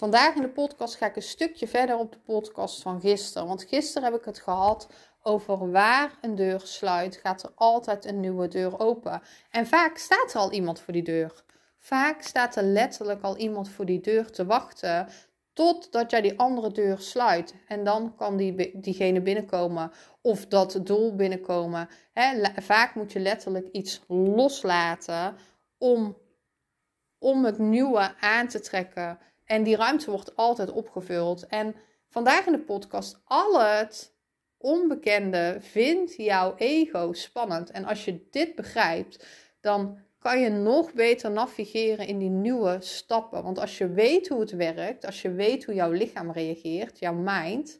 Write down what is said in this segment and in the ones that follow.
Vandaag in de podcast ga ik een stukje verder op de podcast van gisteren. Want gisteren heb ik het gehad over waar een deur sluit, gaat er altijd een nieuwe deur open. En vaak staat er al iemand voor die deur. Vaak staat er letterlijk al iemand voor die deur te wachten totdat jij die andere deur sluit. En dan kan die, diegene binnenkomen of dat doel binnenkomen. vaak moet je letterlijk iets loslaten om, om het nieuwe aan te trekken. En die ruimte wordt altijd opgevuld. En vandaag in de podcast, al het onbekende vindt jouw ego spannend. En als je dit begrijpt, dan kan je nog beter navigeren in die nieuwe stappen. Want als je weet hoe het werkt, als je weet hoe jouw lichaam reageert, jouw mind,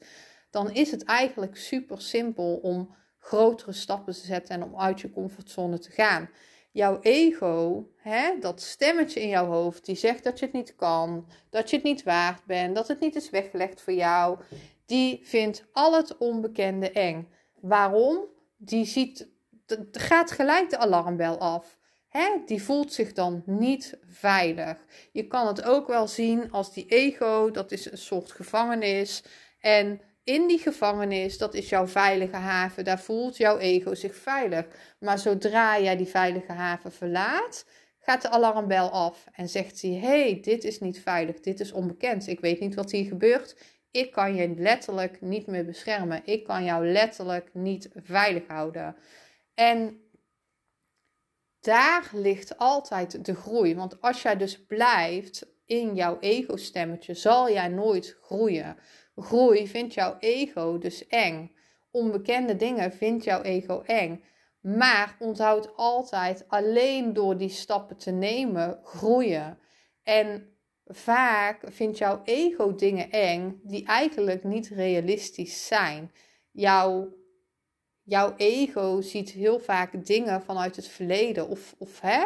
dan is het eigenlijk super simpel om grotere stappen te zetten en om uit je comfortzone te gaan jouw ego, hè, dat stemmetje in jouw hoofd, die zegt dat je het niet kan, dat je het niet waard bent, dat het niet is weggelegd voor jou, die vindt al het onbekende eng. Waarom? Die ziet, gaat gelijk de alarmbel af. Hè? Die voelt zich dan niet veilig. Je kan het ook wel zien als die ego, dat is een soort gevangenis. En in die gevangenis, dat is jouw veilige haven. Daar voelt jouw ego zich veilig. Maar zodra jij die veilige haven verlaat, gaat de alarmbel af en zegt hij: hey, dit is niet veilig, dit is onbekend. Ik weet niet wat hier gebeurt. Ik kan je letterlijk niet meer beschermen. Ik kan jou letterlijk niet veilig houden. En daar ligt altijd de groei. Want als jij dus blijft in jouw ego-stemmetje, zal jij nooit groeien. Groei vindt jouw ego dus eng. Onbekende dingen vindt jouw ego eng. Maar onthoud altijd alleen door die stappen te nemen groeien. En vaak vindt jouw ego dingen eng die eigenlijk niet realistisch zijn. Jouw, jouw ego ziet heel vaak dingen vanuit het verleden. Of, of hè,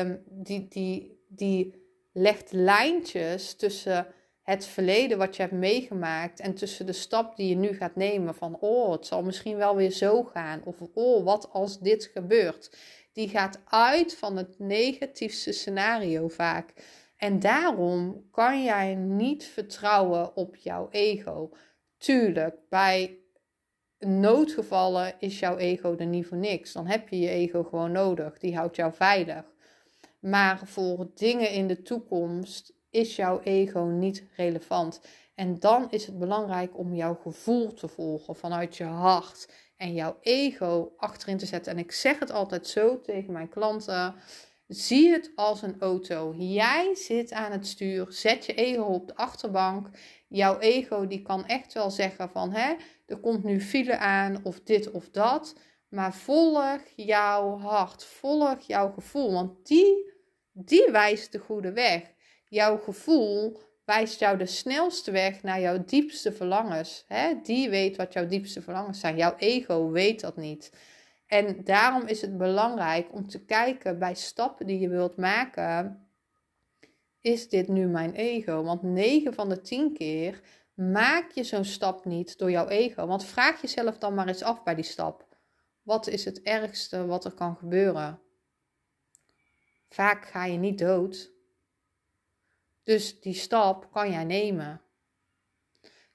um, die, die, die legt lijntjes tussen het verleden wat je hebt meegemaakt en tussen de stap die je nu gaat nemen van oh, het zal misschien wel weer zo gaan of oh, wat als dit gebeurt. Die gaat uit van het negatiefste scenario vaak. En daarom kan jij niet vertrouwen op jouw ego. Tuurlijk, bij noodgevallen is jouw ego er niet voor niks. Dan heb je je ego gewoon nodig. Die houdt jou veilig. Maar voor dingen in de toekomst is jouw ego niet relevant. En dan is het belangrijk om jouw gevoel te volgen vanuit je hart en jouw ego achterin te zetten. En ik zeg het altijd zo tegen mijn klanten. Zie het als een auto. Jij zit aan het stuur. Zet je ego op de achterbank. Jouw ego die kan echt wel zeggen van hè, er komt nu file aan of dit of dat. Maar volg jouw hart. Volg jouw gevoel. Want die, die wijst de goede weg jouw gevoel wijst jou de snelste weg naar jouw diepste verlangens. Hè? Die weet wat jouw diepste verlangens zijn. Jouw ego weet dat niet. En daarom is het belangrijk om te kijken bij stappen die je wilt maken. Is dit nu mijn ego? Want 9 van de 10 keer maak je zo'n stap niet door jouw ego. Want vraag jezelf dan maar eens af bij die stap. Wat is het ergste wat er kan gebeuren? Vaak ga je niet dood, dus die stap kan jij nemen.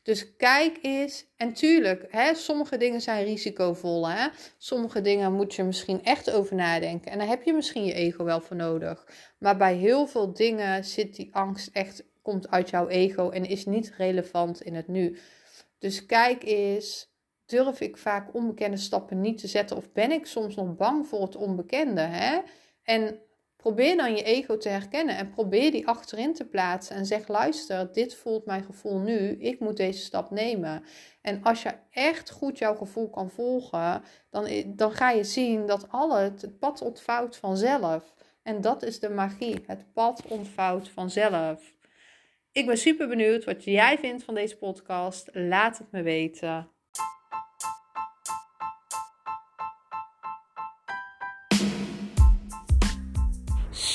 Dus kijk eens, en tuurlijk, hè, sommige dingen zijn risicovol. Hè? Sommige dingen moet je misschien echt over nadenken. En daar heb je misschien je ego wel voor nodig. Maar bij heel veel dingen zit die angst echt, komt uit jouw ego en is niet relevant in het nu. Dus kijk eens, durf ik vaak onbekende stappen niet te zetten? Of ben ik soms nog bang voor het onbekende? Hè? En Probeer dan je ego te herkennen en probeer die achterin te plaatsen en zeg: luister, dit voelt mijn gevoel nu, ik moet deze stap nemen. En als je echt goed jouw gevoel kan volgen, dan, dan ga je zien dat al het, het pad ontvouwt vanzelf. En dat is de magie. Het pad ontvouwt vanzelf. Ik ben super benieuwd wat jij vindt van deze podcast. Laat het me weten.